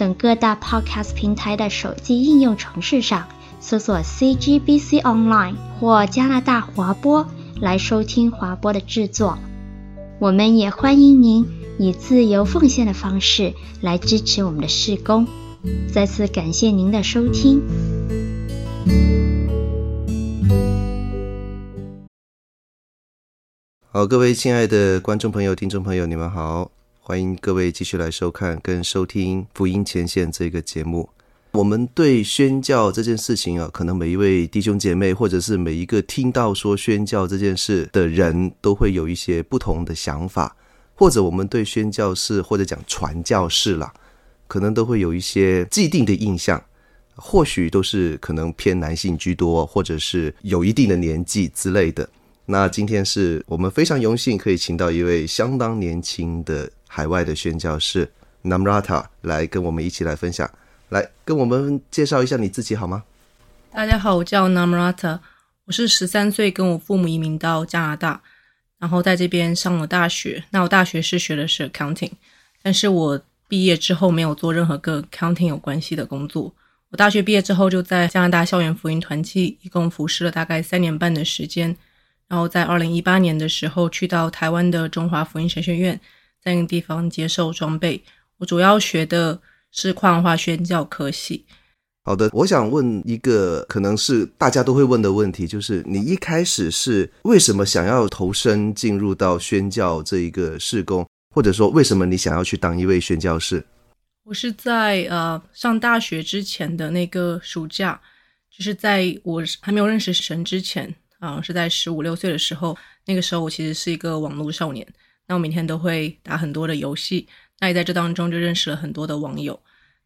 等各大 Podcast 平台的手机应用程式上搜索 CGBC Online 或加拿大华播来收听华播的制作。我们也欢迎您以自由奉献的方式来支持我们的事工。再次感谢您的收听。好，各位亲爱的观众朋友、听众朋友，你们好。欢迎各位继续来收看跟收听《福音前线》这个节目。我们对宣教这件事情啊，可能每一位弟兄姐妹，或者是每一个听到说宣教这件事的人，都会有一些不同的想法，或者我们对宣教士或者讲传教士啦，可能都会有一些既定的印象，或许都是可能偏男性居多，或者是有一定的年纪之类的。那今天是我们非常荣幸可以请到一位相当年轻的。海外的宣教士 Namrata 来跟我们一起来分享，来跟我们介绍一下你自己好吗？大家好，我叫 Namrata，我是十三岁跟我父母移民到加拿大，然后在这边上了大学。那我大学是学的是 accounting，但是我毕业之后没有做任何跟 accounting 有关系的工作。我大学毕业之后就在加拿大校园福音团契一共服侍了大概三年半的时间，然后在二零一八年的时候去到台湾的中华福音神学院。在那个地方接受装备，我主要学的是矿化宣教科系。好的，我想问一个可能是大家都会问的问题，就是你一开始是为什么想要投身进入到宣教这一个事工，或者说为什么你想要去当一位宣教士？我是在呃上大学之前的那个暑假，就是在我还没有认识神之前啊，呃，是在十五六岁的时候，那个时候我其实是一个网络少年。那我每天都会打很多的游戏，那也在这当中就认识了很多的网友。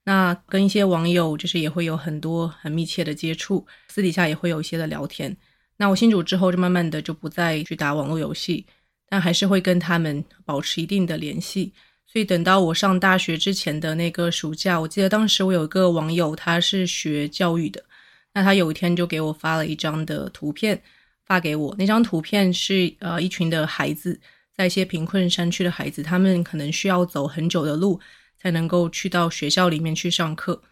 那跟一些网友就是也会有很多很密切的接触，私底下也会有一些的聊天。那我信主之后，就慢慢的就不再去打网络游戏，但还是会跟他们保持一定的联系。所以等到我上大学之前的那个暑假，我记得当时我有一个网友，他是学教育的，那他有一天就给我发了一张的图片发给我，那张图片是呃一群的孩子。在一些贫困山区的孩子，他们可能需要走很久的路才能够去到学校里面去上课。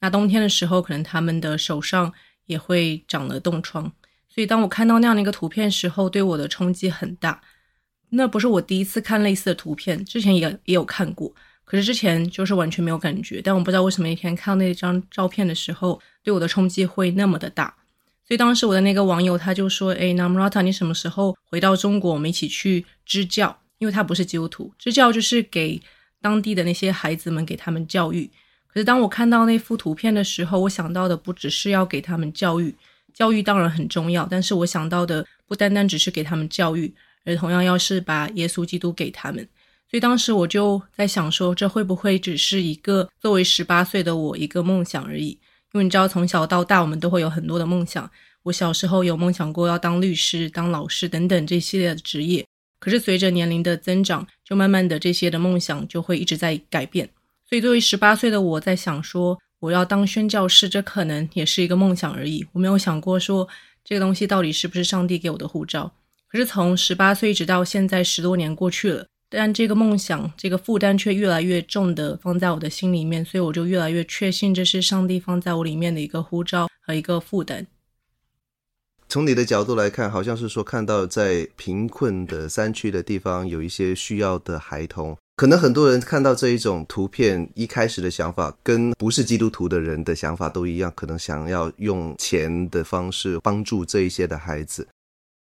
那冬天的时候，可能他们的手上也会长了冻疮。所以当我看到那样的一个图片时候，对我的冲击很大。那不是我第一次看类似的图片，之前也也有看过，可是之前就是完全没有感觉。但我不知道为什么一天看到那张照片的时候，对我的冲击会那么的大。所以当时我的那个网友他就说：“诶，Namrata，你什么时候回到中国？我们一起去支教，因为他不是基督徒，支教就是给当地的那些孩子们给他们教育。可是当我看到那幅图片的时候，我想到的不只是要给他们教育，教育当然很重要，但是我想到的不单单只是给他们教育，而同样要是把耶稣基督给他们。所以当时我就在想说，这会不会只是一个作为十八岁的我一个梦想而已？”因为你知道，从小到大，我们都会有很多的梦想。我小时候有梦想过要当律师、当老师等等这系列的职业。可是随着年龄的增长，就慢慢的这些的梦想就会一直在改变。所以作为十八岁的我在想说，我要当宣教士，这可能也是一个梦想而已。我没有想过说这个东西到底是不是上帝给我的护照。可是从十八岁一直到现在十多年过去了。但这个梦想，这个负担却越来越重的放在我的心里面，所以我就越来越确信这是上帝放在我里面的一个呼召和一个负担。从你的角度来看，好像是说看到在贫困的山区的地方有一些需要的孩童，可能很多人看到这一种图片，一开始的想法跟不是基督徒的人的想法都一样，可能想要用钱的方式帮助这一些的孩子。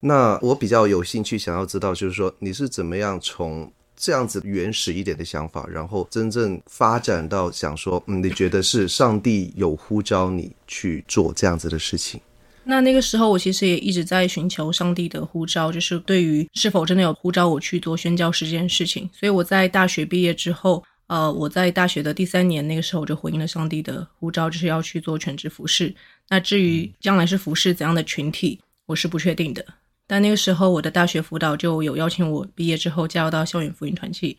那我比较有兴趣想要知道，就是说你是怎么样从这样子原始一点的想法，然后真正发展到想说，嗯，你觉得是上帝有呼召你去做这样子的事情？那那个时候，我其实也一直在寻求上帝的呼召，就是对于是否真的有呼召我去做宣教士这件事情。所以我在大学毕业之后，呃，我在大学的第三年那个时候，我就回应了上帝的呼召，就是要去做全职服事。那至于将来是服饰怎样的群体，我是不确定的。但那个时候，我的大学辅导就有邀请我毕业之后加入到校园福音团契。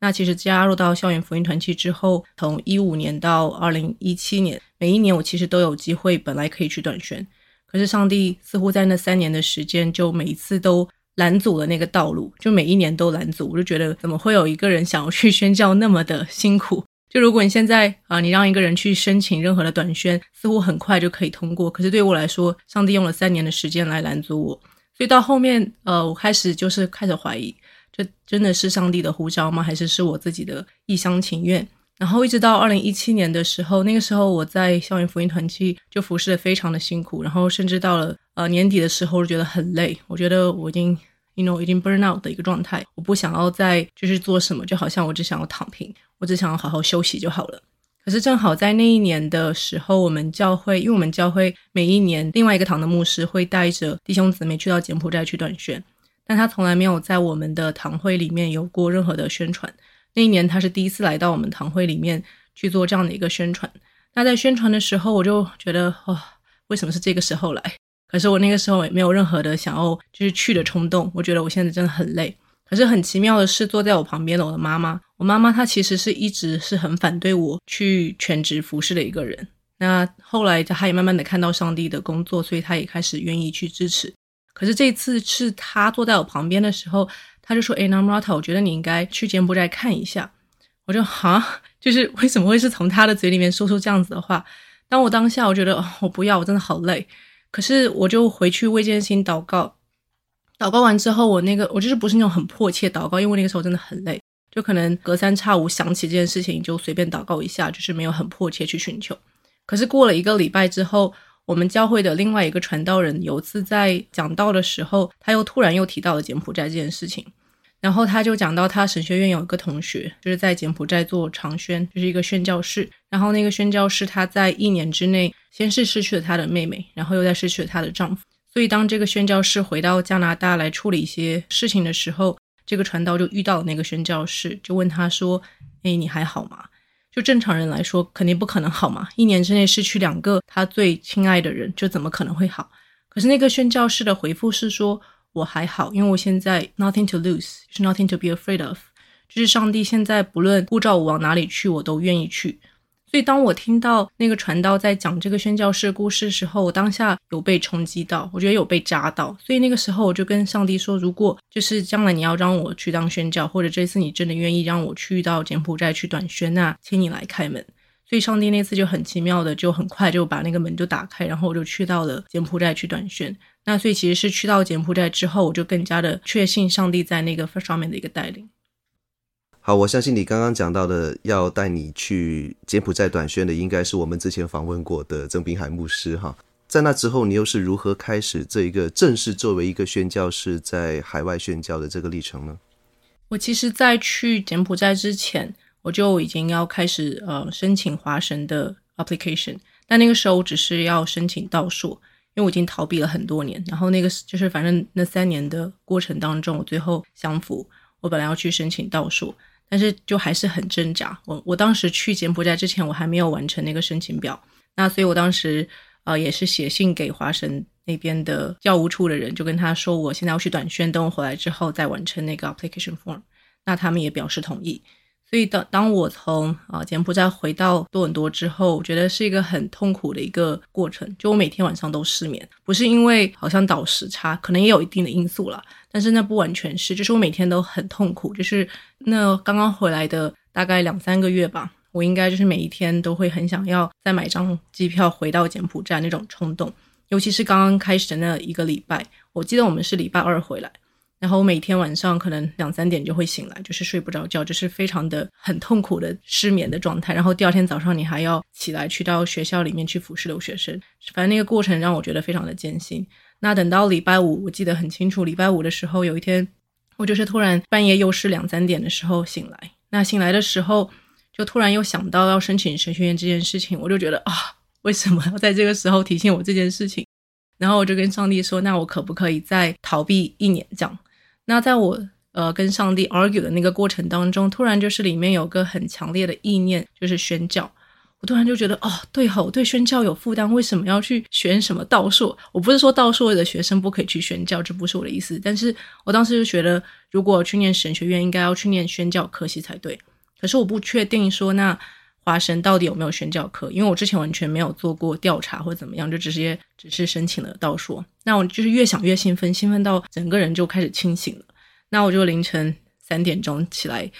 那其实加入到校园福音团契之后，从一五年到二零一七年，每一年我其实都有机会，本来可以去短宣，可是上帝似乎在那三年的时间，就每一次都拦阻了那个道路，就每一年都拦阻。我就觉得，怎么会有一个人想要去宣教那么的辛苦？就如果你现在啊，你让一个人去申请任何的短宣，似乎很快就可以通过，可是对我来说，上帝用了三年的时间来拦阻我。所以到后面，呃，我开始就是开始怀疑，这真的是上帝的呼召吗？还是是我自己的一厢情愿？然后一直到二零一七年的时候，那个时候我在校园福音团契就服侍的非常的辛苦，然后甚至到了呃年底的时候，就觉得很累。我觉得我已经，you know，已经 burn out 的一个状态，我不想要再就是做什么，就好像我只想要躺平，我只想要好好休息就好了。可是正好在那一年的时候，我们教会，因为我们教会每一年另外一个堂的牧师会带着弟兄姊妹去到柬埔寨去短宣，但他从来没有在我们的堂会里面有过任何的宣传。那一年他是第一次来到我们堂会里面去做这样的一个宣传。那在宣传的时候，我就觉得、哦，为什么是这个时候来？可是我那个时候也没有任何的想要就是去的冲动。我觉得我现在真的很累。可是很奇妙的是，坐在我旁边的我的妈妈。我妈妈她其实是一直是很反对我去全职服侍的一个人。那后来她也慢慢的看到上帝的工作，所以她也开始愿意去支持。可是这次是她坐在我旁边的时候，她就说：“诶，Namrata，我觉得你应该去柬埔寨看一下。”我就哈，就是为什么会是从她的嘴里面说出这样子的话？当我当下我觉得哦，我不要，我真的好累。可是我就回去为这件事情祷告。祷告完之后，我那个我就是不是那种很迫切祷告，因为那个时候真的很累。就可能隔三差五想起这件事情，就随便祷告一下，就是没有很迫切去寻求。可是过了一个礼拜之后，我们教会的另外一个传道人有次在讲道的时候，他又突然又提到了柬埔寨这件事情，然后他就讲到他神学院有一个同学，就是在柬埔寨做长宣，就是一个宣教士。然后那个宣教士他在一年之内，先是失去了他的妹妹，然后又再失去了他的丈夫。所以当这个宣教士回到加拿大来处理一些事情的时候，这个传道就遇到那个宣教士，就问他说：“诶，你还好吗？”就正常人来说，肯定不可能好嘛。一年之内失去两个他最亲爱的人，就怎么可能会好？可是那个宣教士的回复是说：“我还好，因为我现在 nothing to lose，就是 nothing to be afraid of，就是上帝现在不论护照我往哪里去，我都愿意去。”所以，当我听到那个传道在讲这个宣教士故事的时候，我当下有被冲击到，我觉得有被扎到。所以那个时候，我就跟上帝说：“如果就是将来你要让我去当宣教，或者这次你真的愿意让我去到柬埔寨去短宣，那请你来开门。”所以，上帝那次就很奇妙的，就很快就把那个门就打开，然后我就去到了柬埔寨去短宣。那所以，其实是去到柬埔寨之后，我就更加的确信上帝在那个上面的一个带领。好，我相信你刚刚讲到的要带你去柬埔寨短宣的，应该是我们之前访问过的曾秉海牧师哈。在那之后，你又是如何开始这一个正式作为一个宣教士在海外宣教的这个历程呢？我其实，在去柬埔寨之前，我就已经要开始呃申请华神的 application，但那个时候我只是要申请道硕，因为我已经逃避了很多年。然后那个就是反正那三年的过程当中，我最后相符，我本来要去申请道硕。但是就还是很挣扎。我我当时去柬埔寨之前，我还没有完成那个申请表。那所以我当时呃也是写信给华神那边的教务处的人，就跟他说我现在要去短宣，等我回来之后再完成那个 application form。那他们也表示同意。所以当当我从啊、柬埔寨回到多伦多之后，我觉得是一个很痛苦的一个过程。就我每天晚上都失眠，不是因为好像倒时差，可能也有一定的因素啦。但是那不完全是，就是我每天都很痛苦，就是那刚刚回来的大概两三个月吧，我应该就是每一天都会很想要再买张机票回到柬埔寨那种冲动，尤其是刚刚开始的那一个礼拜，我记得我们是礼拜二回来，然后我每天晚上可能两三点就会醒来，就是睡不着觉，就是非常的很痛苦的失眠的状态，然后第二天早上你还要起来去到学校里面去服侍留学生，反正那个过程让我觉得非常的艰辛。那等到礼拜五，我记得很清楚。礼拜五的时候，有一天，我就是突然半夜又是两三点的时候醒来。那醒来的时候，就突然又想到要申请神学院这件事情，我就觉得啊，为什么要在这个时候提醒我这件事情？然后我就跟上帝说，那我可不可以再逃避一年这样？那在我呃跟上帝 argue 的那个过程当中，突然就是里面有个很强烈的意念，就是宣教。我突然就觉得，哦，对吼，对宣教有负担，为什么要去选什么道硕？我不是说道硕的学生不可以去宣教，这不是我的意思。但是我当时就觉得，如果去念神学院，应该要去念宣教科系才对。可是我不确定说，那华神到底有没有宣教科？因为我之前完全没有做过调查或怎么样，就直接只是申请了道硕。那我就是越想越兴奋，兴奋到整个人就开始清醒了。那我就凌晨三点钟起来。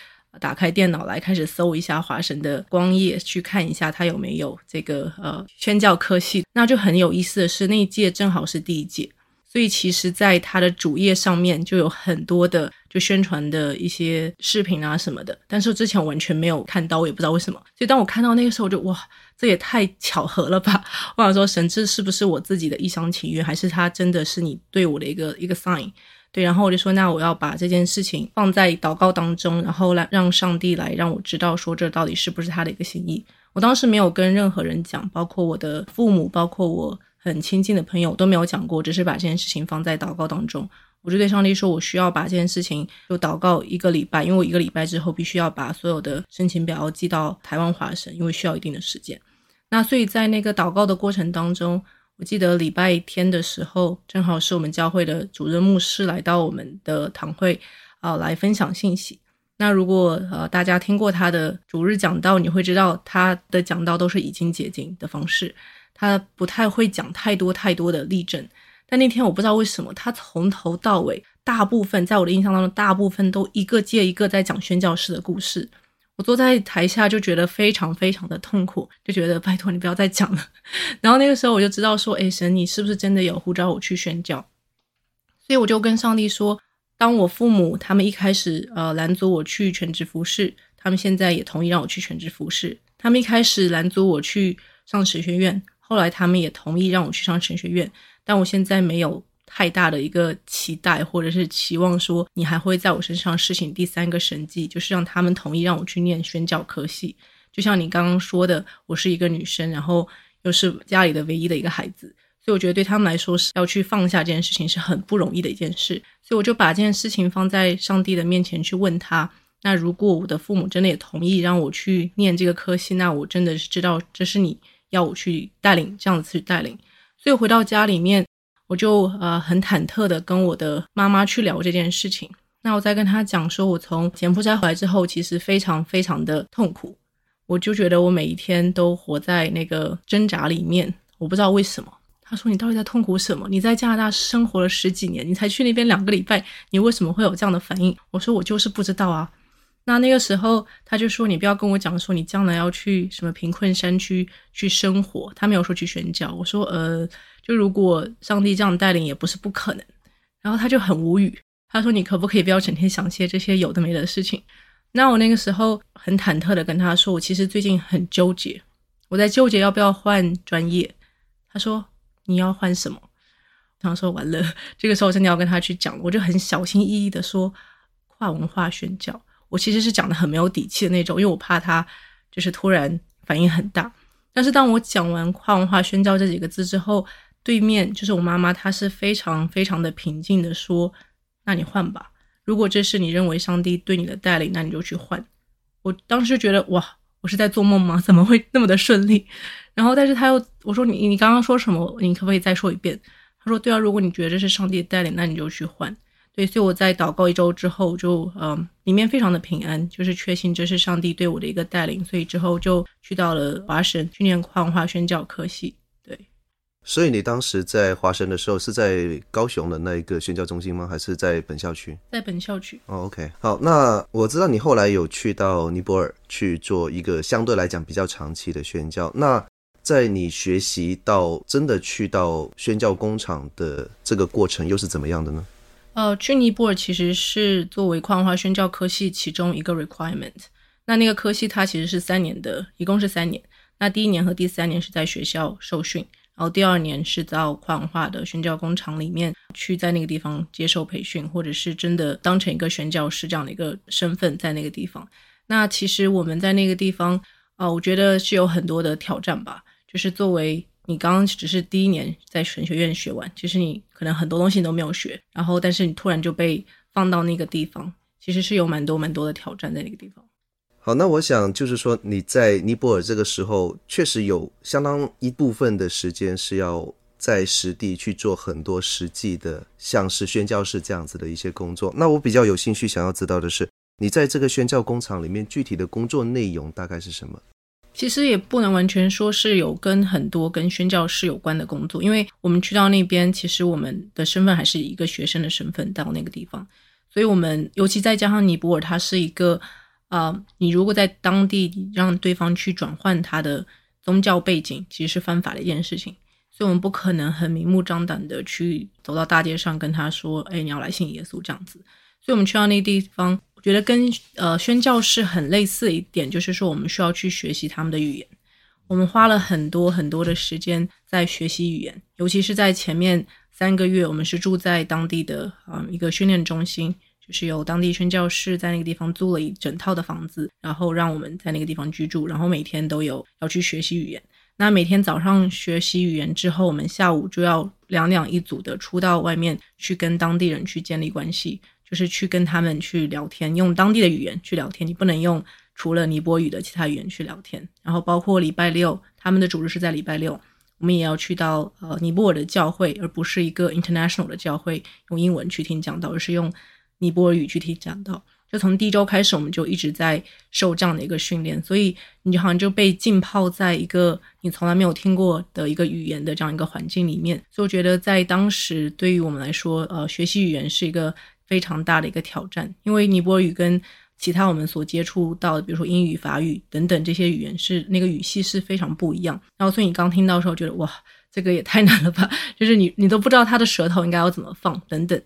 打开电脑来开始搜一下华神的光页，去看一下他有没有这个呃宣教科系。那就很有意思的是，那一届正好是第一届，所以其实在他的主页上面就有很多的就宣传的一些视频啊什么的。但是之前完全没有看到，我也不知道为什么。所以当我看到那个时候，我就哇，这也太巧合了吧！我想说，神这是不是我自己的一厢情愿，还是他真的是你对我的一个一个 sign？对，然后我就说，那我要把这件事情放在祷告当中，然后来让上帝来让我知道，说这到底是不是他的一个心意。我当时没有跟任何人讲，包括我的父母，包括我很亲近的朋友都没有讲过，只是把这件事情放在祷告当中。我就对上帝说，我需要把这件事情就祷告一个礼拜，因为我一个礼拜之后必须要把所有的申请表寄到台湾华神，因为需要一定的时间。那所以在那个祷告的过程当中。我记得礼拜天的时候，正好是我们教会的主任牧师来到我们的堂会，啊、来分享信息。那如果呃大家听过他的主日讲道，你会知道他的讲道都是以经解经的方式，他不太会讲太多太多的例证。但那天我不知道为什么，他从头到尾，大部分在我的印象当中，大部分都一个接一个在讲宣教士的故事。我坐在台下就觉得非常非常的痛苦，就觉得拜托你不要再讲了。然后那个时候我就知道说，诶，神，你是不是真的有呼召我去宣教？所以我就跟上帝说，当我父母他们一开始呃拦阻我去全职服侍，他们现在也同意让我去全职服侍。他们一开始拦阻我去上神学院，后来他们也同意让我去上神学院，但我现在没有。太大的一个期待，或者是期望说你还会在我身上施行第三个神迹，就是让他们同意让我去念宣教科系。就像你刚刚说的，我是一个女生，然后又是家里的唯一的一个孩子，所以我觉得对他们来说是要去放下这件事情是很不容易的一件事。所以我就把这件事情放在上帝的面前去问他。那如果我的父母真的也同意让我去念这个科系，那我真的是知道这是你要我去带领这样子去带领。所以回到家里面。我就呃很忐忑的跟我的妈妈去聊这件事情。那我在跟她讲说，我从柬埔寨回来之后，其实非常非常的痛苦。我就觉得我每一天都活在那个挣扎里面，我不知道为什么。她说：“你到底在痛苦什么？你在加拿大生活了十几年，你才去那边两个礼拜，你为什么会有这样的反应？”我说：“我就是不知道啊。”那那个时候，他就说：“你不要跟我讲说你将来要去什么贫困山区去生活。”他没有说去宣教。我说：“呃。”就如果上帝这样带领也不是不可能，然后他就很无语，他说：“你可不可以不要整天想些这些有的没的事情？”那我那个时候很忐忑的跟他说：“我其实最近很纠结，我在纠结要不要换专业。”他说：“你要换什么？”然后说完了，这个时候真的要跟他去讲，我就很小心翼翼的说：“跨文化宣教。”我其实是讲的很没有底气的那种，因为我怕他就是突然反应很大。但是当我讲完“跨文化宣教”这几个字之后，对面就是我妈妈，她是非常非常的平静的说：“那你换吧，如果这是你认为上帝对你的带领，那你就去换。”我当时觉得哇，我是在做梦吗？怎么会那么的顺利？然后，但是他又我说你你刚刚说什么？你可不可以再说一遍？他说：“对啊，如果你觉得这是上帝的带领，那你就去换。”对，所以我在祷告一周之后就，就嗯，里面非常的平安，就是确信这是上帝对我的一个带领，所以之后就去到了华神去念跨文化宣教科系。对所以你当时在华神的时候是在高雄的那一个宣教中心吗？还是在本校区？在本校区。哦，OK，好，那我知道你后来有去到尼泊尔去做一个相对来讲比较长期的宣教。那在你学习到真的去到宣教工厂的这个过程又是怎么样的呢？呃，去尼泊尔其实是作为跨文化宣教科系其中一个 requirement。那那个科系它其实是三年的，一共是三年。那第一年和第三年是在学校受训。然后第二年是到跨文化的宣教工厂里面去，在那个地方接受培训，或者是真的当成一个宣教师这样的一个身份在那个地方。那其实我们在那个地方啊、呃，我觉得是有很多的挑战吧。就是作为你刚刚只是第一年在神学院学完，其实你可能很多东西都没有学，然后但是你突然就被放到那个地方，其实是有蛮多蛮多的挑战在那个地方。好，那我想就是说你在尼泊尔这个时候，确实有相当一部分的时间是要在实地去做很多实际的，像是宣教士这样子的一些工作。那我比较有兴趣想要知道的是，你在这个宣教工厂里面具体的工作内容大概是什么？其实也不能完全说是有跟很多跟宣教士有关的工作，因为我们去到那边，其实我们的身份还是一个学生的身份到那个地方，所以我们尤其再加上尼泊尔，它是一个。啊、呃，你如果在当地让对方去转换他的宗教背景，其实是犯法的一件事情，所以我们不可能很明目张胆的去走到大街上跟他说：“哎，你要来信耶稣这样子。”所以，我们去到那个地方，觉得跟呃宣教士很类似一点，就是说我们需要去学习他们的语言。我们花了很多很多的时间在学习语言，尤其是在前面三个月，我们是住在当地的啊、一个训练中心。就是由当地宣教士在那个地方租了一整套的房子，然后让我们在那个地方居住，然后每天都有要去学习语言。那每天早上学习语言之后，我们下午就要两两一组的出到外面去跟当地人去建立关系，就是去跟他们去聊天，用当地的语言去聊天。你不能用除了尼泊尔语的其他语言去聊天。然后包括礼拜六，他们的主日是在礼拜六，我们也要去到呃尼泊尔的教会，而不是一个 international 的教会，用英文去听讲道，而是用。尼泊尔语具体讲到，就从第一周开始，我们就一直在受这样的一个训练，所以你就好像就被浸泡在一个你从来没有听过的一个语言的这样一个环境里面。所以我觉得在当时对于我们来说，呃，学习语言是一个非常大的一个挑战，因为尼泊尔语跟其他我们所接触到的，比如说英语、法语等等这些语言是那个语系是非常不一样。然后所以你刚听到的时候觉得哇，这个也太 难了吧，就是你你都不知道他的舌头应该要怎么放等等。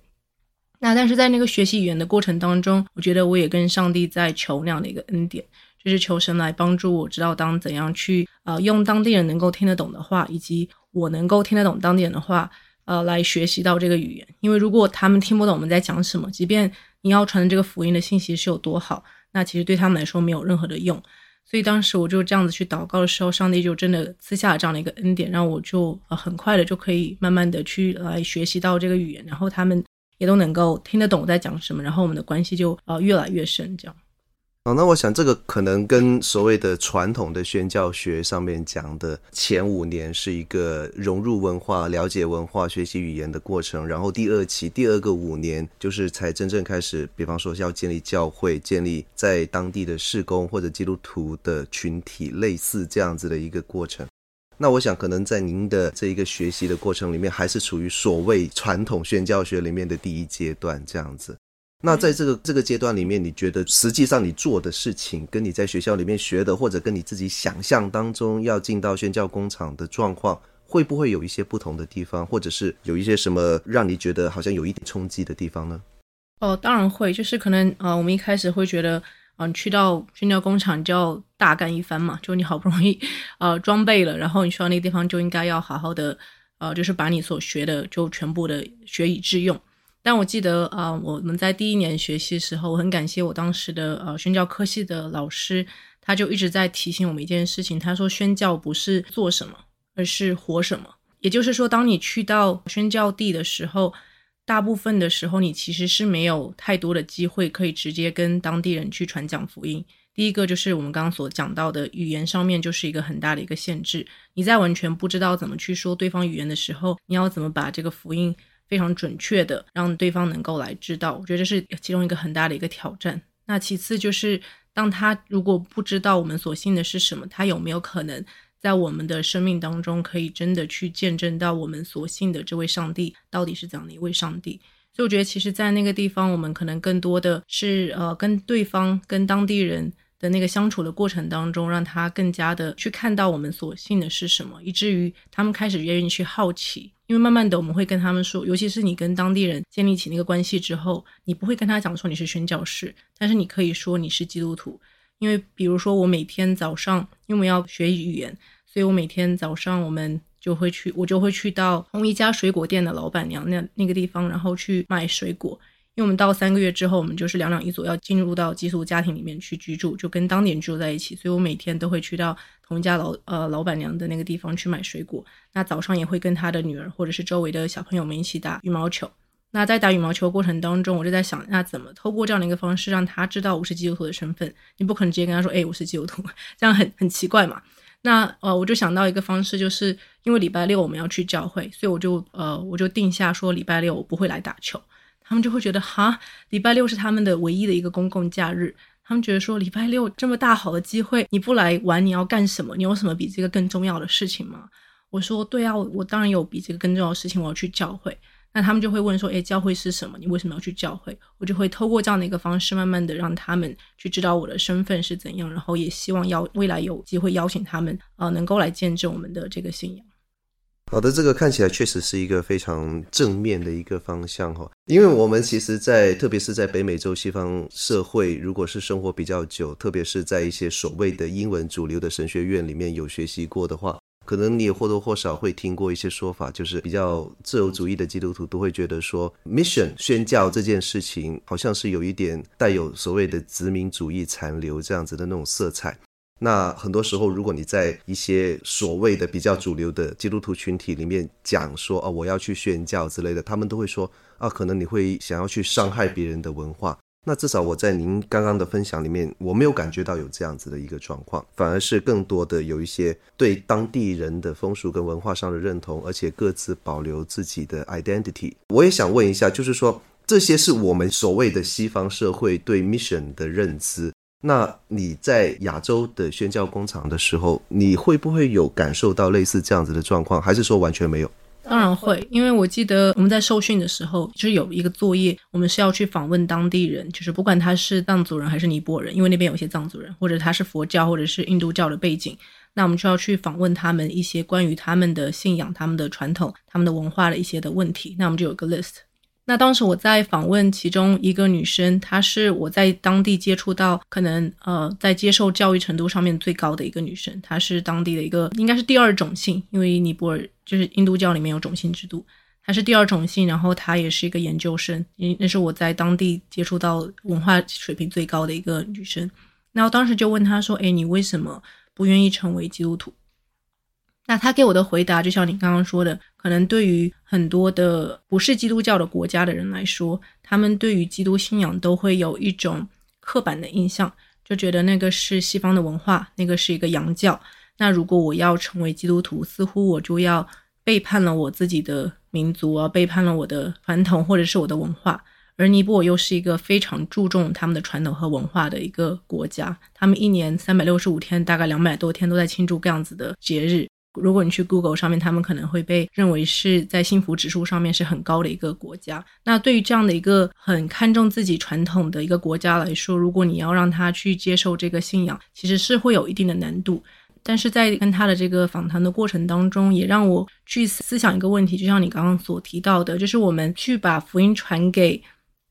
那但是在那个学习语言的过程当中，我觉得我也跟上帝在求那样的一个恩典，就是求神来帮助我知道当怎样去呃用当地人能够听得懂的话，以及我能够听得懂当地人的话，呃来学习到这个语言。因为如果他们听不懂我们在讲什么，即便你要传的这个福音的信息是有多好，那其实对他们来说没有任何的用。所以当时我就这样子去祷告的时候，上帝就真的赐下了这样的一个恩典，让我就呃很快的就可以慢慢的去来学习到这个语言，然后他们。也都能够听得懂我在讲什么，然后我们的关系就呃越来越深，这样。哦，那我想这个可能跟所谓的传统的宣教学上面讲的前五年是一个融入文化、了解文化、学习语言的过程，然后第二期第二个五年就是才真正开始，比方说要建立教会、建立在当地的事工或者基督徒的群体，类似这样子的一个过程。那我想，可能在您的这一个学习的过程里面，还是处于所谓传统宣教学里面的第一阶段这样子。那在这个这个阶段里面，你觉得实际上你做的事情，跟你在学校里面学的，或者跟你自己想象当中要进到宣教工厂的状况，会不会有一些不同的地方，或者是有一些什么让你觉得好像有一点冲击的地方呢？哦，当然会，就是可能啊、呃，我们一开始会觉得。嗯，去到宣教工厂就要大干一番嘛，就你好不容易呃装备了，然后你去到那个地方就应该要好好的呃，就是把你所学的就全部的学以致用。但我记得啊、我们在第一年学习的时候，我很感谢我当时的呃宣教科系的老师，他就一直在提醒我们一件事情，他说宣教不是做什么，而是活什么。也就是说，当你去到宣教地的时候。大部分的时候，你其实是没有太多的机会可以直接跟当地人去传讲福音。第一个就是我们刚刚所讲到的语言上面就是一个很大的一个限制。你在完全不知道怎么去说对方语言的时候，你要怎么把这个福音非常准确的让对方能够来知道？我觉得这是其中一个很大的一个挑战。那其次就是，当他如果不知道我们所信的是什么，他有没有可能？在我们的生命当中，可以真的去见证到我们所信的这位上帝到底是怎样的一位上帝。所以我觉得，其实，在那个地方，我们可能更多的是呃，跟对方、跟当地人的那个相处的过程当中，让他更加的去看到我们所信的是什么，以至于他们开始愿意去好奇。因为慢慢的，我们会跟他们说，尤其是你跟当地人建立起那个关系之后，你不会跟他讲说你是宣教士，但是你可以说你是基督徒。因为比如说，我每天早上，因为我们要学语言，所以我每天早上我们就会去，我就会去到同一家水果店的老板娘那那个地方，然后去买水果。因为我们到三个月之后，我们就是两两一组要进入到寄宿家庭里面去居住，就跟当地人住在一起。所以我每天都会去到同一家老呃老板娘的那个地方去买水果。那早上也会跟他的女儿或者是周围的小朋友们一起打羽毛球。那在打羽毛球过程当中，我就在想，那怎么透过这样的一个方式让他知道我是基督徒的身份？你不可能直接跟他说，哎，我是基督徒，这样很很奇怪嘛。那呃，我就想到一个方式，就是因为礼拜六我们要去教会，所以我就呃，我就定下说礼拜六我不会来打球。他们就会觉得，哈，礼拜六是他们的唯一的一个公共假日。他们觉得说，礼拜六这么大好的机会，你不来玩，你要干什么？你有什么比这个更重要的事情吗？我说，对啊，我当然有比这个更重要的事情，我要去教会。那他们就会问说：“诶，教会是什么？你为什么要去教会？”我就会透过这样的一个方式，慢慢的让他们去知道我的身份是怎样，然后也希望要未来有机会邀请他们，呃，能够来见证我们的这个信仰。好的，这个看起来确实是一个非常正面的一个方向哈，因为我们其实在，在特别是在北美洲西方社会，如果是生活比较久，特别是在一些所谓的英文主流的神学院里面有学习过的话。可能你也或多或少会听过一些说法，就是比较自由主义的基督徒都会觉得说，mission 宣教这件事情好像是有一点带有所谓的殖民主义残留这样子的那种色彩。那很多时候，如果你在一些所谓的比较主流的基督徒群体里面讲说，哦，我要去宣教之类的，他们都会说，啊，可能你会想要去伤害别人的文化。那至少我在您刚刚的分享里面，我没有感觉到有这样子的一个状况，反而是更多的有一些对当地人的风俗跟文化上的认同，而且各自保留自己的 identity。我也想问一下，就是说这些是我们所谓的西方社会对 mission 的认知。那你在亚洲的宣教工厂的时候，你会不会有感受到类似这样子的状况，还是说完全没有？当然会，因为我记得我们在受训的时候，就是有一个作业，我们是要去访问当地人，就是不管他是藏族人还是尼泊尔人，因为那边有些藏族人，或者他是佛教或者是印度教的背景，那我们就要去访问他们一些关于他们的信仰、他们的传统、他们的文化的一些的问题，那我们就有个 list。那当时我在访问其中一个女生，她是我在当地接触到可能呃在接受教育程度上面最高的一个女生，她是当地的一个应该是第二种姓，因为尼泊尔就是印度教里面有种姓制度，她是第二种姓，然后她也是一个研究生，因那是我在当地接触到文化水平最高的一个女生。那我当时就问她说：“诶，你为什么不愿意成为基督徒？”那他给我的回答，就像你刚刚说的，可能对于很多的不是基督教的国家的人来说，他们对于基督信仰都会有一种刻板的印象，就觉得那个是西方的文化，那个是一个洋教。那如果我要成为基督徒，似乎我就要背叛了我自己的民族啊，背叛了我的传统或者是我的文化。而尼泊尔又是一个非常注重他们的传统和文化的一个国家，他们一年三百六十五天，大概两百多天都在庆祝这样子的节日。如果你去 Google 上面，他们可能会被认为是在幸福指数上面是很高的一个国家。那对于这样的一个很看重自己传统的一个国家来说，如果你要让他去接受这个信仰，其实是会有一定的难度。但是在跟他的这个访谈的过程当中，也让我去思想一个问题，就像你刚刚所提到的，就是我们去把福音传给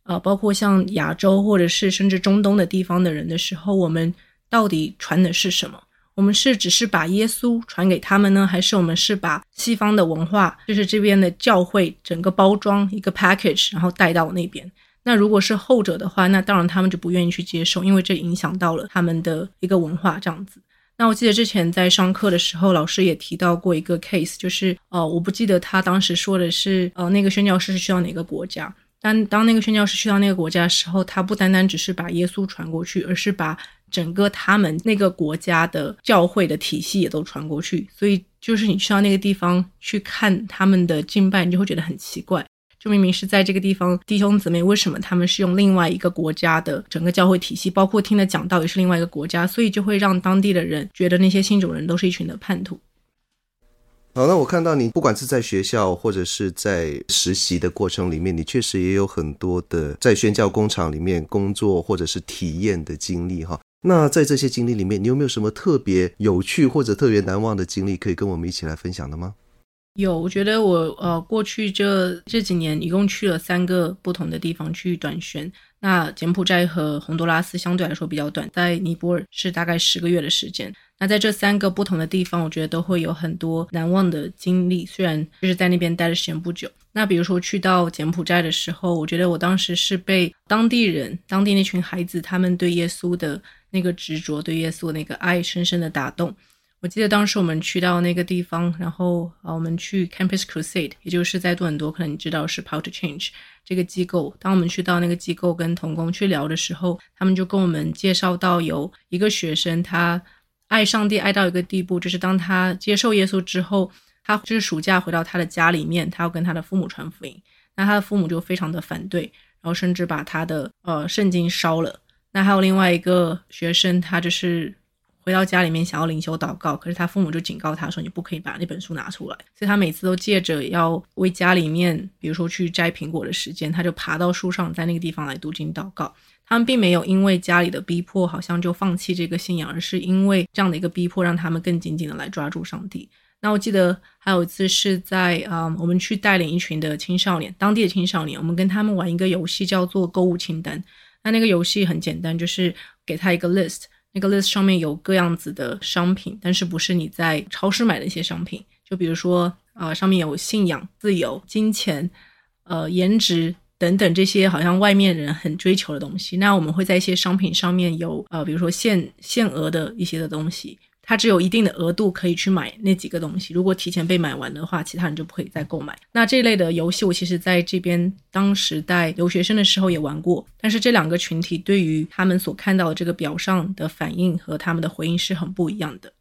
呃，包括像亚洲或者是甚至中东的地方的人的时候，我们到底传的是什么？我们是只是把耶稣传给他们呢，还是我们是把西方的文化，就是这边的教会整个包装一个 package，然后带到那边？那如果是后者的话，那当然他们就不愿意去接受，因为这影响到了他们的一个文化这样子。那我记得之前在上课的时候，老师也提到过一个 case，就是呃，我不记得他当时说的是呃，那个宣教士是去到哪个国家。但当那个宣教士去到那个国家的时候，他不单单只是把耶稣传过去，而是把整个他们那个国家的教会的体系也都传过去，所以就是你去到那个地方去看他们的敬拜，你就会觉得很奇怪。就明明是在这个地方，弟兄姊妹为什么他们是用另外一个国家的整个教会体系，包括听的讲道也是另外一个国家，所以就会让当地的人觉得那些信主人都是一群的叛徒。好，那我看到你不管是在学校或者是在实习的过程里面，你确实也有很多的在宣教工厂里面工作或者是体验的经历哈。那在这些经历里面，你有没有什么特别有趣或者特别难忘的经历可以跟我们一起来分享的吗？有，我觉得我呃过去这这几年一共去了三个不同的地方去短宣。那柬埔寨和洪都拉斯相对来说比较短，在尼泊尔是大概十个月的时间。那在这三个不同的地方，我觉得都会有很多难忘的经历。虽然就是在那边待的时间不久。那比如说去到柬埔寨的时候，我觉得我当时是被当地人、当地那群孩子他们对耶稣的。那个执着对耶稣那个爱深深的打动，我记得当时我们去到那个地方，然后啊，我们去 Campus Crusade，也就是在多伦多，可能你知道是 Power to Change 这个机构。当我们去到那个机构跟童工去聊的时候，他们就跟我们介绍到有一个学生，他爱上帝爱到一个地步，就是当他接受耶稣之后，他就是暑假回到他的家里面，他要跟他的父母传福音，那他的父母就非常的反对，然后甚至把他的呃圣经烧了。那还有另外一个学生，他就是。回到家里面想要灵修祷告，可是他父母就警告他说：“你不可以把那本书拿出来。”所以他每次都借着要为家里面，比如说去摘苹果的时间，他就爬到树上，在那个地方来读经祷告。他们并没有因为家里的逼迫，好像就放弃这个信仰，而是因为这样的一个逼迫，让他们更紧紧的来抓住上帝。那我记得还有一次是在啊、嗯，我们去带领一群的青少年，当地的青少年，我们跟他们玩一个游戏，叫做购物清单。那那个游戏很简单，就是给他一个 list。那个 list 上面有各样子的商品，但是不是你在超市买的一些商品，就比如说，啊，上面有信仰、自由、金钱、呃，颜值等等这些好像外面人很追求的东西。那我们会在一些商品上面有，呃，比如说限限额的一些的东西。它只有一定的额度可以去买那几个东西，如果提前被买完的话，其他人就不可以再购买。那这类的游戏，我其实在这边当时带留学生的时候也玩过，但是这两个群体对于他们所看到的这个表上的反应和他们的回应是很不一样的。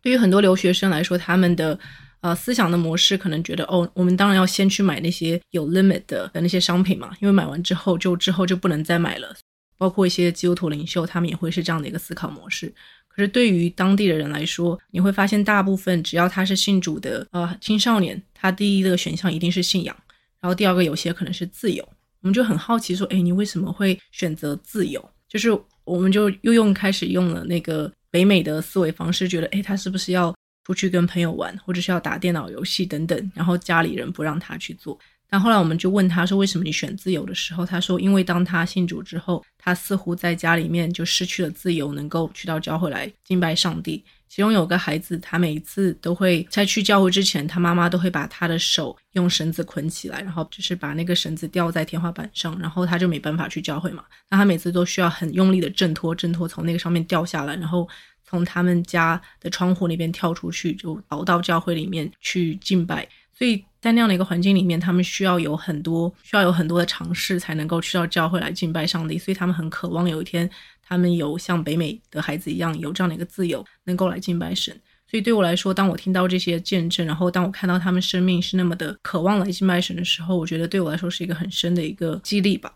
对于很多留学生来说，他们的呃思想的模式可能觉得，哦，我们当然要先去买那些有 limit 的那些商品嘛，因为买完之后就之后就不能再买了。包括一些基督徒领袖，他们也会是这样的一个思考模式。可是对于当地的人来说，你会发现大部分只要他是信主的呃青少年，他第一个选项一定是信仰，然后第二个有些可能是自由。我们就很好奇说，诶，你为什么会选择自由？就是我们就又用开始用了那个北美的思维方式，觉得诶，他是不是要出去跟朋友玩，或者是要打电脑游戏等等，然后家里人不让他去做。但后来我们就问他说：“为什么你选自由的时候？”他说：“因为当他信主之后，他似乎在家里面就失去了自由，能够去到教会来敬拜上帝。其中有个孩子，他每一次都会在去教会之前，他妈妈都会把他的手用绳子捆起来，然后就是把那个绳子吊在天花板上，然后他就没办法去教会嘛。那他每次都需要很用力的挣脱，挣脱从那个上面掉下来，然后从他们家的窗户那边跳出去，就逃到教会里面去敬拜。所以在那样的一个环境里面，他们需要有很多需要有很多的尝试，才能够去到教会来敬拜上帝。所以他们很渴望有一天，他们有像北美的孩子一样，有这样的一个自由，能够来敬拜神。所以对我来说，当我听到这些见证，然后当我看到他们生命是那么的渴望来敬拜神的时候，我觉得对我来说是一个很深的一个激励吧。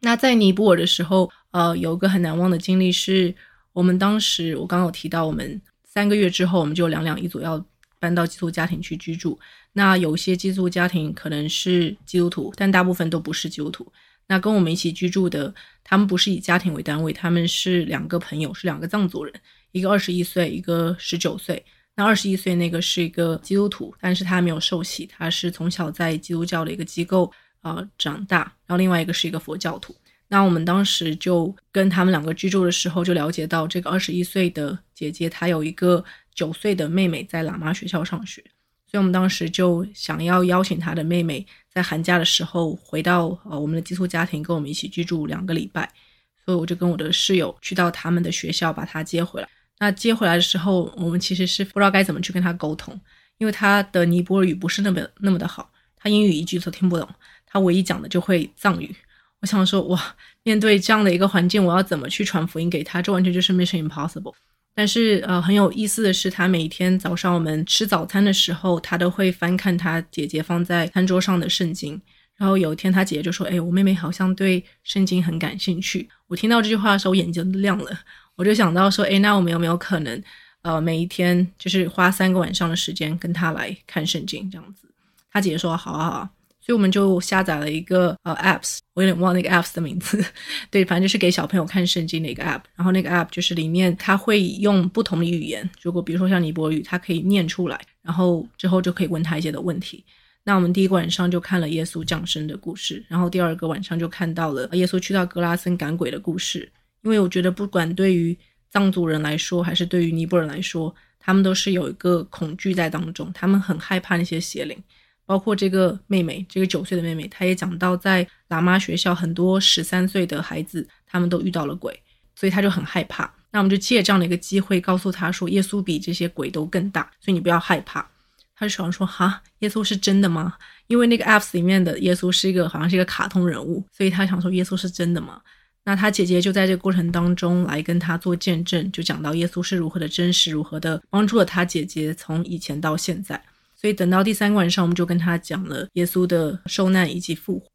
那在尼泊尔的时候，呃，有一个很难忘的经历是，我们当时我刚刚有提到，我们三个月之后，我们就两两一组要。搬到寄宿家庭去居住，那有些寄宿家庭可能是基督徒，但大部分都不是基督徒。那跟我们一起居住的，他们不是以家庭为单位，他们是两个朋友，是两个藏族人，一个二十一岁，一个十九岁。那二十一岁那个是一个基督徒，但是他没有受洗，他是从小在基督教的一个机构啊、长大。然后另外一个是一个佛教徒。那我们当时就跟他们两个居住的时候，就了解到这个二十一岁的姐姐，她有一个。九岁的妹妹在喇嘛学校上学，所以我们当时就想要邀请她的妹妹在寒假的时候回到呃我们的寄宿家庭，跟我们一起居住两个礼拜。所以我就跟我的室友去到他们的学校把她接回来。那接回来的时候，我们其实是不知道该怎么去跟她沟通，因为她的尼泊尔语不是那么那么的好，她英语一句都听不懂，她唯一讲的就会藏语。我想说，哇，面对这样的一个环境，我要怎么去传福音给她？这完全就是 mission impossible。但是呃很有意思的是，他每天早上我们吃早餐的时候，他都会翻看他姐姐放在餐桌上的圣经。然后有一天，他姐姐就说：“哎，我妹妹好像对圣经很感兴趣。”我听到这句话的时候，眼睛都亮了。我就想到说：“哎，那我们有没有可能，呃，每一天就是花三个晚上的时间跟他来看圣经这样子？”他姐姐说：“好啊，好啊。”所以我们就下载了一个呃 apps，我有点忘那个 apps 的名字，对，反正就是给小朋友看圣经的一个 app。然后那个 app 就是里面它会用不同的语言，如果比如说像尼泊尔语，它可以念出来，然后之后就可以问他一些的问题。那我们第一个晚上就看了耶稣降生的故事，然后第二个晚上就看到了耶稣去到格拉森赶鬼的故事。因为我觉得不管对于藏族人来说，还是对于尼泊尔人来说，他们都是有一个恐惧在当中，他们很害怕那些邪灵。包括这个妹妹，这个九岁的妹妹，她也讲到，在喇嘛学校很多十三岁的孩子，他们都遇到了鬼，所以她就很害怕。那我们就借这样的一个机会，告诉他说，耶稣比这些鬼都更大，所以你不要害怕。他就想说，哈，耶稣是真的吗？因为那个 apps 里面的耶稣是一个好像是一个卡通人物，所以他想说，耶稣是真的吗？那他姐姐就在这个过程当中来跟他做见证，就讲到耶稣是如何的真实，如何的帮助了他姐姐从以前到现在。所以等到第三个晚上，我们就跟他讲了耶稣的受难以及复活。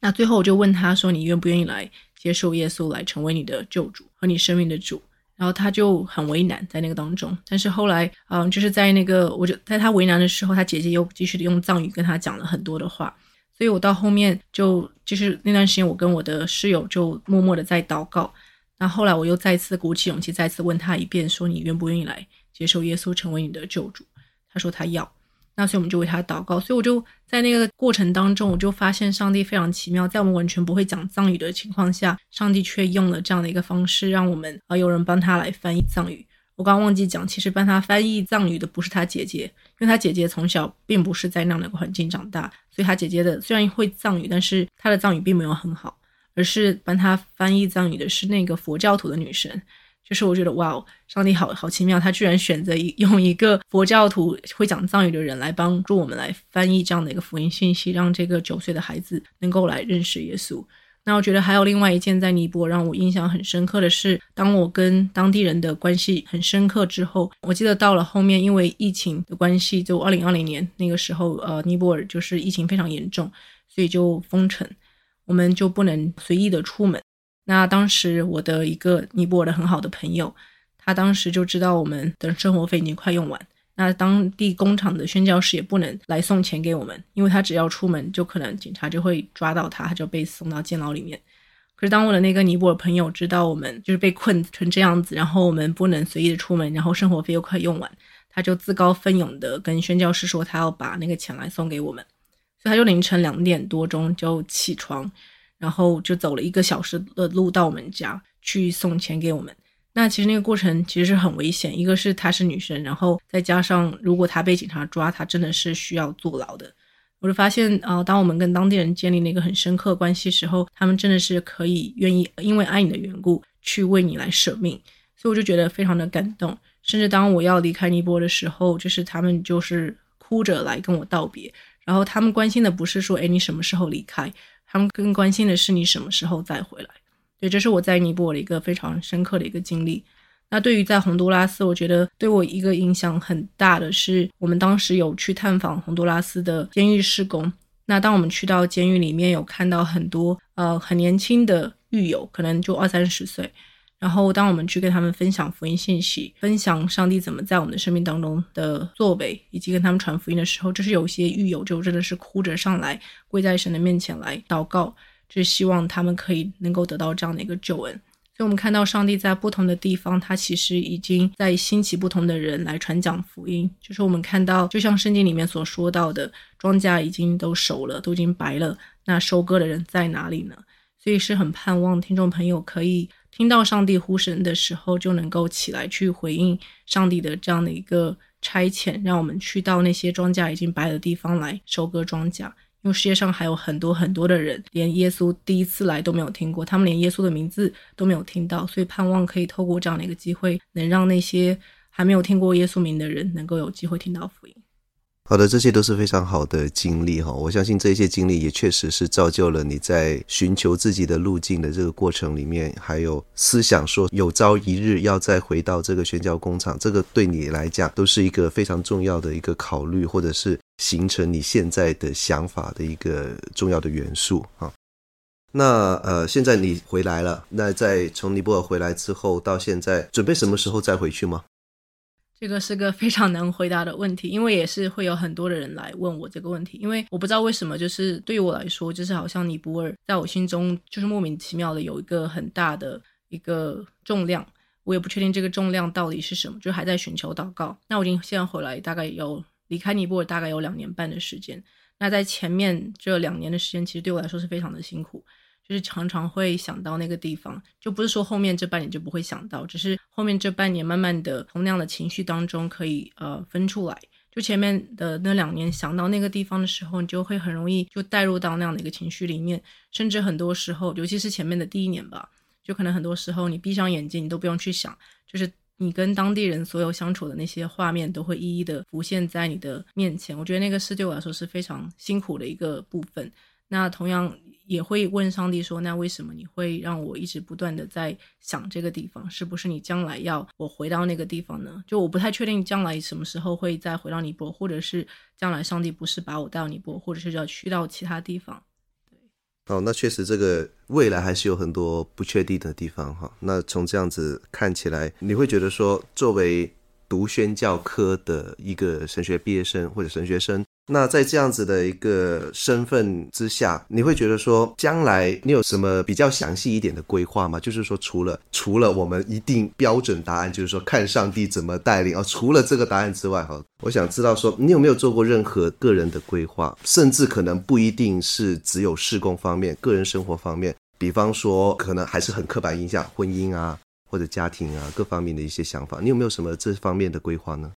那最后我就问他说：“你愿不愿意来接受耶稣，来成为你的救主和你生命的主？”然后他就很为难在那个当中。但是后来，嗯，就是在那个，我就在他为难的时候，他姐姐又继续的用藏语跟他讲了很多的话。所以我到后面就就是那段时间，我跟我的室友就默默的在祷告。那后来我又再次鼓起勇气，再次问他一遍，说：“你愿不愿意来接受耶稣，成为你的救主？”他说他要。那所以我们就为他祷告，所以我就在那个过程当中，我就发现上帝非常奇妙，在我们完全不会讲藏语的情况下，上帝却用了这样的一个方式，让我们啊有人帮他来翻译藏语。我刚忘记讲，其实帮他翻译藏语的不是他姐姐，因为他姐姐从小并不是在那样的环境长大，所以他姐姐的虽然会藏语，但是他的藏语并没有很好，而是帮他翻译藏语的是那个佛教徒的女生。就是我觉得哇，上帝好好奇妙，他居然选择 用一个佛教徒会讲藏语的人来帮助我们来翻译这样的一个福音信息，让这个九岁的孩子能够来认识耶稣。那我觉得还有另外一件在尼泊尔让我印象很深刻的是，当我跟当地人的关系很深刻之后，我记得到了后面因为疫情的关系，就二零二零年那个时候，呃，尼泊尔就是疫情非常严重，所以就封城，我们就不能随意的出门。那当时我的一个尼泊尔的很好的朋友，他当时就知道我们的生活费已经快用完，那当地工厂的宣教师也不能来送钱给我们，因为他只要出门就可能警察就会抓到他，他就被送到监牢里面。可是当我的那个尼泊尔朋友知道我们就是被困成这样子，然后我们不能随意的出门，然后生活费又快用完，他就自告奋勇的跟宣教师说他要把那个钱来送给我们，所以他就凌晨两点多钟就起床。然后就走了一个小时的路到我们家去送钱给我们。那其实那个过程其实是很危险，一个是她是女生，然后再加上如果她被警察抓，她真的是需要坐牢的。我就发现啊、呃，当我们跟当地人建立那个很深刻关系时候，他们真的是可以愿意因为爱你的缘故去为你来舍命。所以我就觉得非常的感动。甚至当我要离开尼泊尔的时候，就是他们就是哭着来跟我道别，然后他们关心的不是说，哎，你什么时候离开？更关心的是你什么时候再回来。对，这是我在尼泊尔的一个非常深刻的一个经历。那对于在洪都拉斯，我觉得对我一个影响很大的是，我们当时有去探访洪都拉斯的监狱施工。那当我们去到监狱里面，有看到很多呃很年轻的狱友，可能就二三十岁。然后当我们去跟他们分享福音信息，分享上帝怎么在我们的生命当中的作为，以及跟他们传福音的时候，就是有些狱友就真的是哭着上来，跪在神的面前来祷告，就是希望他们可以能够得到这样的一个救恩。所以，我们看到上帝在不同的地方，他其实已经在兴起不同的人来传讲福音。就是我们看到，就像圣经里面所说到的，庄稼已经都熟了，都已经白了，那收割的人在哪里呢？所以是很盼望听众朋友可以。听到上帝呼声的时候，就能够起来去回应上帝的这样的一个差遣，让我们去到那些庄稼已经白的地方来收割庄稼。因为世界上还有很多很多的人，连耶稣第一次来都没有听过，他们连耶稣的名字都没有听到，所以盼望可以透过这样的一个机会，能让那些还没有听过耶稣名的人，能够有机会听到福音。好的，这些都是非常好的经历哈，我相信这些经历也确实是造就了你在寻求自己的路径的这个过程里面，还有思想说有朝一日要再回到这个宣教工厂，这个对你来讲都是一个非常重要的一个考虑，或者是形成你现在的想法的一个重要的元素啊。那呃，现在你回来了，那在从尼泊尔回来之后到现在，准备什么时候再回去吗？这个是个非常难回答的问题，因为也是会有很多的人来问我这个问题，因为我不知道为什么，就是对于我来说，就是好像尼泊尔在我心中就是莫名其妙的有一个很大的一个重量，我也不确定这个重量到底是什么，就还在寻求祷告。那我已经现在回来大概有离开尼泊尔大概有两年半的时间，那在前面这两年的时间，其实对我来说是非常的辛苦。就是常常会想到那个地方，就不是说后面这半年就不会想到，只是后面这半年慢慢的从那样的情绪当中可以呃分出来。就前面的那两年想到那个地方的时候，你就会很容易就带入到那样的一个情绪里面，甚至很多时候，尤其是前面的第一年吧，就可能很多时候你闭上眼睛，你都不用去想，就是你跟当地人所有相处的那些画面都会一一的浮现在你的面前。我觉得那个是对我来说是非常辛苦的一个部分。那同样也会问上帝说：“那为什么你会让我一直不断的在想这个地方？是不是你将来要我回到那个地方呢？就我不太确定将来什么时候会再回到尼泊尔，或者是将来上帝不是把我带到尼泊尔，或者是要去到其他地方。”对，哦，那确实这个未来还是有很多不确定的地方哈。那从这样子看起来，你会觉得说，作为读宣教科的一个神学毕业生或者神学生。那在这样子的一个身份之下，你会觉得说，将来你有什么比较详细一点的规划吗？就是说，除了除了我们一定标准答案，就是说看上帝怎么带领啊，除了这个答案之外，哈，我想知道说，你有没有做过任何个人的规划，甚至可能不一定是只有事工方面，个人生活方面，比方说，可能还是很刻板印象，婚姻啊，或者家庭啊，各方面的一些想法，你有没有什么这方面的规划呢？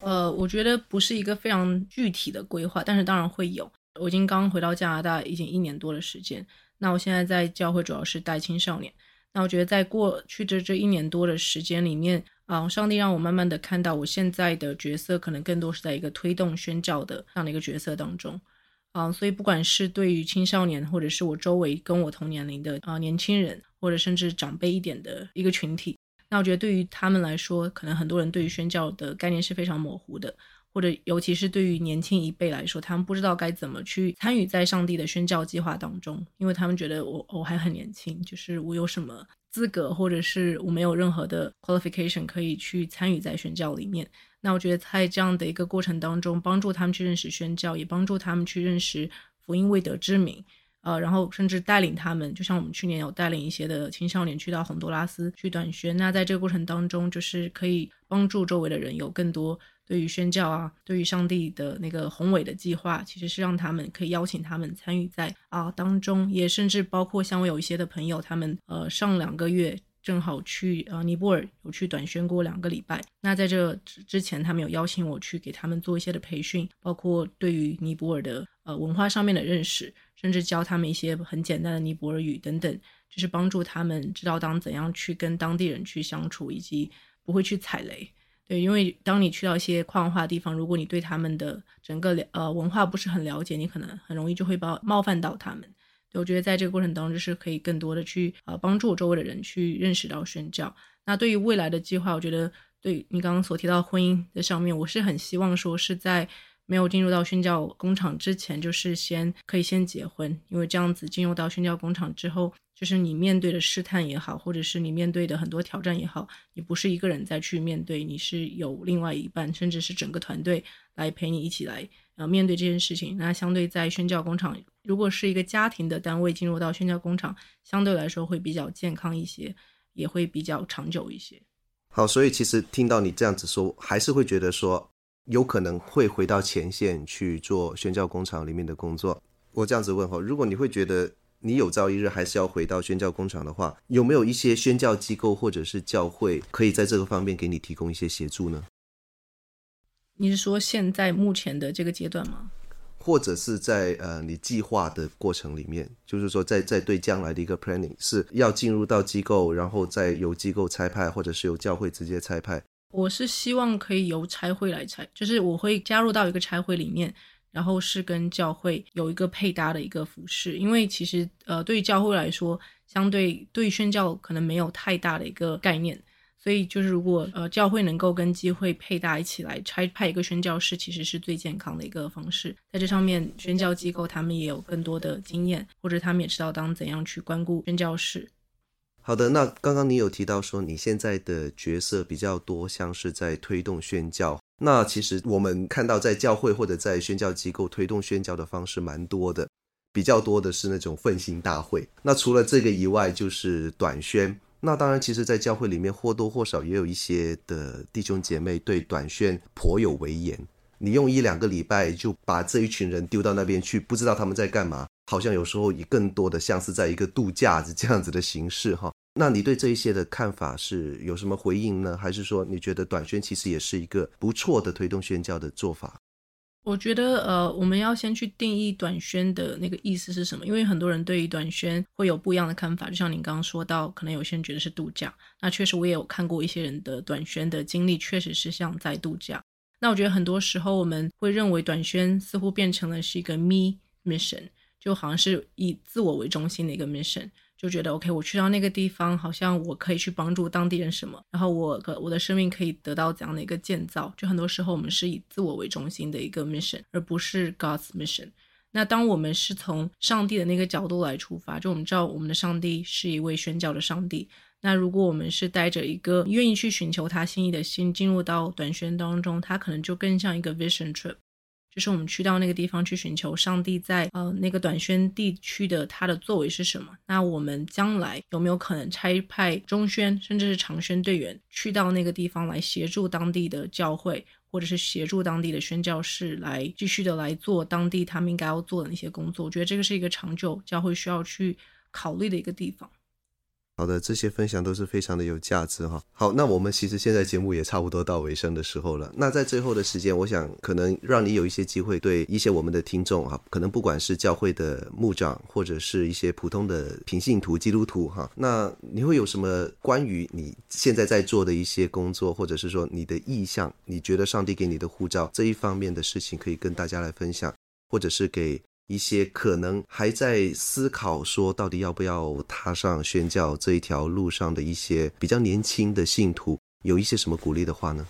呃，我觉得不是一个非常具体的规划，但是当然会有。我已经刚回到加拿大，已经一年多的时间。那我现在在教会主要是带青少年。那我觉得在过去的这一年多的时间里面，啊、上帝让我慢慢的看到我现在的角色可能更多是在一个推动宣教的这样的一个角色当中。啊、所以不管是对于青少年，或者是我周围跟我同年龄的啊、年轻人，或者甚至长辈一点的一个群体。那我觉得对于他们来说，可能很多人对于宣教的概念是非常模糊的，或者尤其是对于年轻一辈来说，他们不知道该怎么去参与在上帝的宣教计划当中，因为他们觉得我我还很年轻，就是我有什么资格，或者是我没有任何的 qualification 可以去参与在宣教里面。那我觉得在这样的一个过程当中，帮助他们去认识宣教，也帮助他们去认识福音未得之民。呃，然后甚至带领他们，就像我们去年有带领一些的青少年去到洪都拉斯去短宣。那在这个过程当中，就是可以帮助周围的人有更多对于宣教啊，对于上帝的那个宏伟的计划，其实是让他们可以邀请他们参与在啊当中，也甚至包括像我有一些的朋友，他们呃上两个月正好去呃尼泊尔有去短宣过两个礼拜。那在这之前，他们有邀请我去给他们做一些的培训，包括对于尼泊尔的呃文化上面的认识。甚至教他们一些很简单的尼泊尔语等等，就是帮助他们知道当怎样去跟当地人去相处，以及不会去踩雷。对，因为当你去到一些跨文化的地方，如果你对他们的整个呃文化不是很了解，你可能很容易就会冒冒犯到他们。我觉得在这个过程当中，就是可以更多的去呃帮助周围的人去认识到宣教。那对于未来的计划，我觉得对你刚刚所提到婚姻的上面，我是很希望说是在。没有进入到宣教工厂之前，就是先可以先结婚，因为这样子进入到宣教工厂之后，就是你面对的试探也好，或者是你面对的很多挑战也好，你不是一个人再去面对，你是有另外一半，甚至是整个团队来陪你一起来呃面对这件事情。那相对在宣教工厂，如果是一个家庭的单位进入到宣教工厂，相对来说会比较健康一些，也会比较长久一些。好，所以其实听到你这样子说，还是会觉得说。有可能会回到前线去做宣教工厂里面的工作。我这样子问哈，如果你会觉得你有朝一日还是要回到宣教工厂的话，有没有一些宣教机构或者是教会可以在这个方面给你提供一些协助呢？你是说现在目前的这个阶段吗？或者是在呃你计划的过程里面，就是说在在对将来的一个 planning 是要进入到机构，然后再由机构差派，或者是由教会直接差派？我是希望可以由差会来差，就是我会加入到一个差会里面，然后是跟教会有一个配搭的一个服饰。因为其实呃，对于教会来说，相对对宣教可能没有太大的一个概念，所以就是如果呃教会能够跟机会配搭一起来差派一个宣教士，其实是最健康的一个方式。在这上面，宣教机构他们也有更多的经验，或者他们也知道当怎样去关顾宣教士。好的，那刚刚你有提到说你现在的角色比较多，像是在推动宣教。那其实我们看到在教会或者在宣教机构推动宣教的方式蛮多的，比较多的是那种奋兴大会。那除了这个以外，就是短宣。那当然，其实，在教会里面或多或少也有一些的弟兄姐妹对短宣颇有微言。你用一两个礼拜就把这一群人丢到那边去，不知道他们在干嘛。好像有时候以更多的像是在一个度假子这样子的形式哈，那你对这一些的看法是有什么回应呢？还是说你觉得短宣其实也是一个不错的推动宣教的做法？我觉得，呃，我们要先去定义短宣的那个意思是什么，因为很多人对于短宣会有不一样的看法。就像您刚刚说到，可能有些人觉得是度假，那确实我也有看过一些人的短宣的经历，确实是像在度假。那我觉得很多时候我们会认为短宣似乎变成了是一个 me mission，就好像是以自我为中心的一个 mission。就觉得 OK，我去到那个地方，好像我可以去帮助当地人什么，然后我的我的生命可以得到怎样的一个建造？就很多时候我们是以自我为中心的一个 mission，而不是 God's mission。那当我们是从上帝的那个角度来出发，就我们知道我们的上帝是一位宣教的上帝。那如果我们是带着一个愿意去寻求他心意的心进入到短宣当中，他可能就更像一个 vision trip。就是我们去到那个地方去寻求上帝在呃那个短宣地区的他的作为是什么？那我们将来有没有可能差派中宣甚至是长宣队员去到那个地方来协助当地的教会，或者是协助当地的宣教士来继续的来做当地他们应该要做的那些工作？我觉得这个是一个长久教会需要去考虑的一个地方。好的，这些分享都是非常的有价值哈。好，那我们其实现在节目也差不多到尾声的时候了。那在最后的时间，我想可能让你有一些机会对一些我们的听众哈，可能不管是教会的牧长，或者是一些普通的平信徒、基督徒哈，那你会有什么关于你现在在做的一些工作，或者是说你的意向，你觉得上帝给你的呼召这一方面的事情，可以跟大家来分享，或者是给。一些可能还在思考说到底要不要踏上宣教这一条路上的一些比较年轻的信徒，有一些什么鼓励的话呢？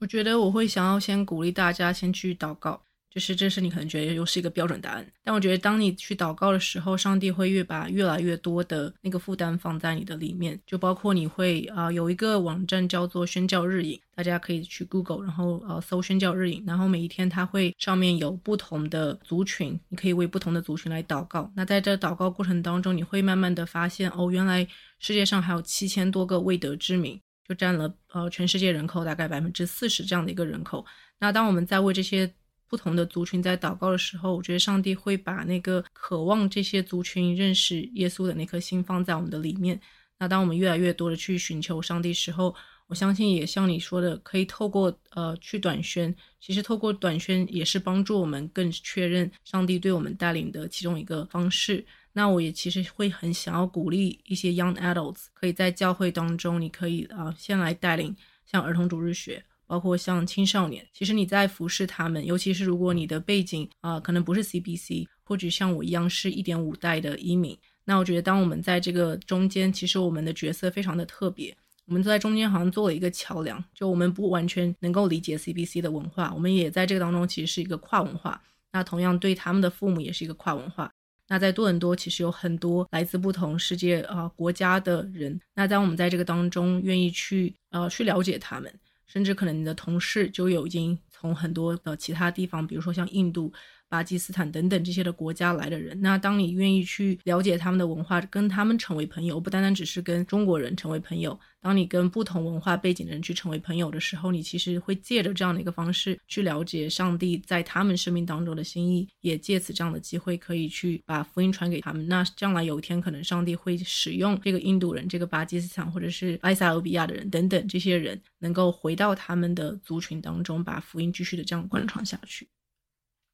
我觉得我会想要先鼓励大家先去祷告。就是这是你可能觉得又是一个标准答案，但我觉得当你去祷告的时候，上帝会越把越来越多的那个负担放在你的里面，就包括你会啊、有一个网站叫做宣教日影，大家可以去 Google，然后呃搜宣教日影，然后每一天它会上面有不同的族群，你可以为不同的族群来祷告。那在这祷告过程当中，你会慢慢的发现哦，原来世界上还有七千多个未得之民，就占了呃全世界人口大概百分之四十这样的一个人口。那当我们在为这些不同的族群在祷告的时候，我觉得上帝会把那个渴望这些族群认识耶稣的那颗心放在我们的里面。那当我们越来越多的去寻求上帝时候，我相信也像你说的，可以透过呃去短宣，其实透过短宣也是帮助我们更确认上帝对我们带领的其中一个方式。那我也其实会很想要鼓励一些 young adults，可以在教会当中，你可以啊、先来带领像儿童主日学。包括像青少年，其实你在服侍他们，尤其是如果你的背景啊、可能不是 CBC，或者像我一样是一点五代的移民，那我觉得当我们在这个中间，其实我们的角色非常的特别，我们在中间好像做了一个桥梁，就我们不完全能够理解 CBC 的文化，我们也在这个当中其实是一个跨文化，那同样对他们的父母也是一个跨文化。那在多伦多其实有很多来自不同世界啊、国家的人，那当我们在这个当中愿意去呃去了解他们。甚至可能你的同事就有已经从很多的其他地方，比如说像印度。巴基斯坦等等这些的国家来的人，那当你愿意去了解他们的文化，跟他们成为朋友，不单单只是跟中国人成为朋友。当你跟不同文化背景的人去成为朋友的时候，你其实会借着这样的一个方式去了解上帝在他们生命当中的心意，也借此这样的机会可以去把福音传给他们。那将来有一天，可能上帝会使用这个印度人、这个巴基斯坦或者是埃塞俄比亚的人等等这些人，能够回到他们的族群当中，把福音继续的这样贯穿下去。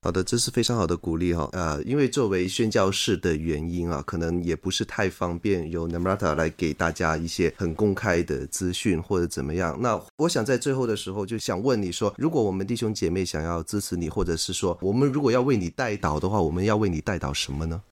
好的，这是非常好的鼓励哈。呃，因为作为宣教士的原因啊，可能也不是太方便由 Namrata 来给大家一些很公开的资讯或者怎么样。那我想在最后的时候就想问你说，如果我们弟兄姐妹想要支持你，或者是说我们如果要为你代祷的话，我们要为你代祷什么呢？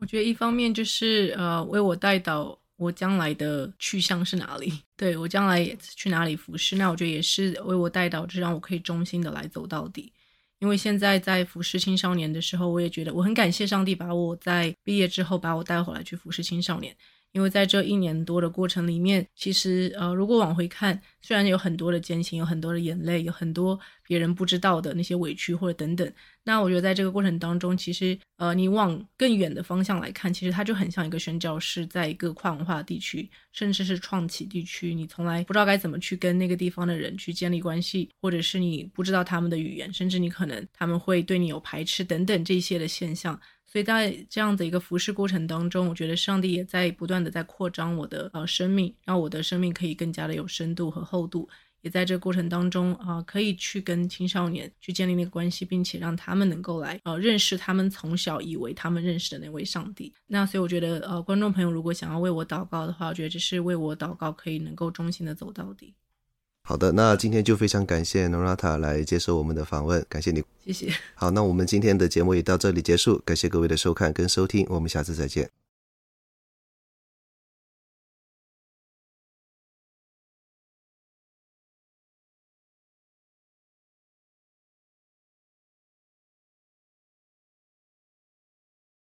我觉得一方面就是呃，为我代祷，我将来的去向是哪里？对，我将来也去哪里服侍？那我觉得也是为我代祷，就让我可以忠心的来走到底。因为现在在服侍青少年的时候，我也觉得我很感谢上帝把我在毕业之后把我带回来去服侍青少年。因为在这一年多的过程里面，其实呃，如果往回看，虽然有很多的艰辛，有很多的眼泪，有很多别人不知道的那些委屈或者等等，那我觉得在这个过程当中，其实呃，你往更远的方向来看，其实它就很像一个宣教士，在一个跨文化地区，甚至是创启地区，你从来不知道该怎么去跟那个地方的人去建立关系，或者是你不知道他们的语言，甚至你可能他们会对你有排斥等等这些的现象。所以在这样的一个服侍过程当中，我觉得上帝也在不断的在扩张我的呃生命，让我的生命可以更加的有深度和厚度，也在这过程当中啊、可以去跟青少年去建立那个关系，并且让他们能够来呃认识他们从小以为他们认识的那位上帝。那所以我觉得呃，观众朋友如果想要为我祷告的话，我觉得这是为我祷告，可以能够忠心的走到底。好的，那今天就非常感谢 Norata 来接受我们的访问，感谢你，谢谢。好，那我们今天的节目也到这里结束，感谢各位的收看跟收听，我们下次再见。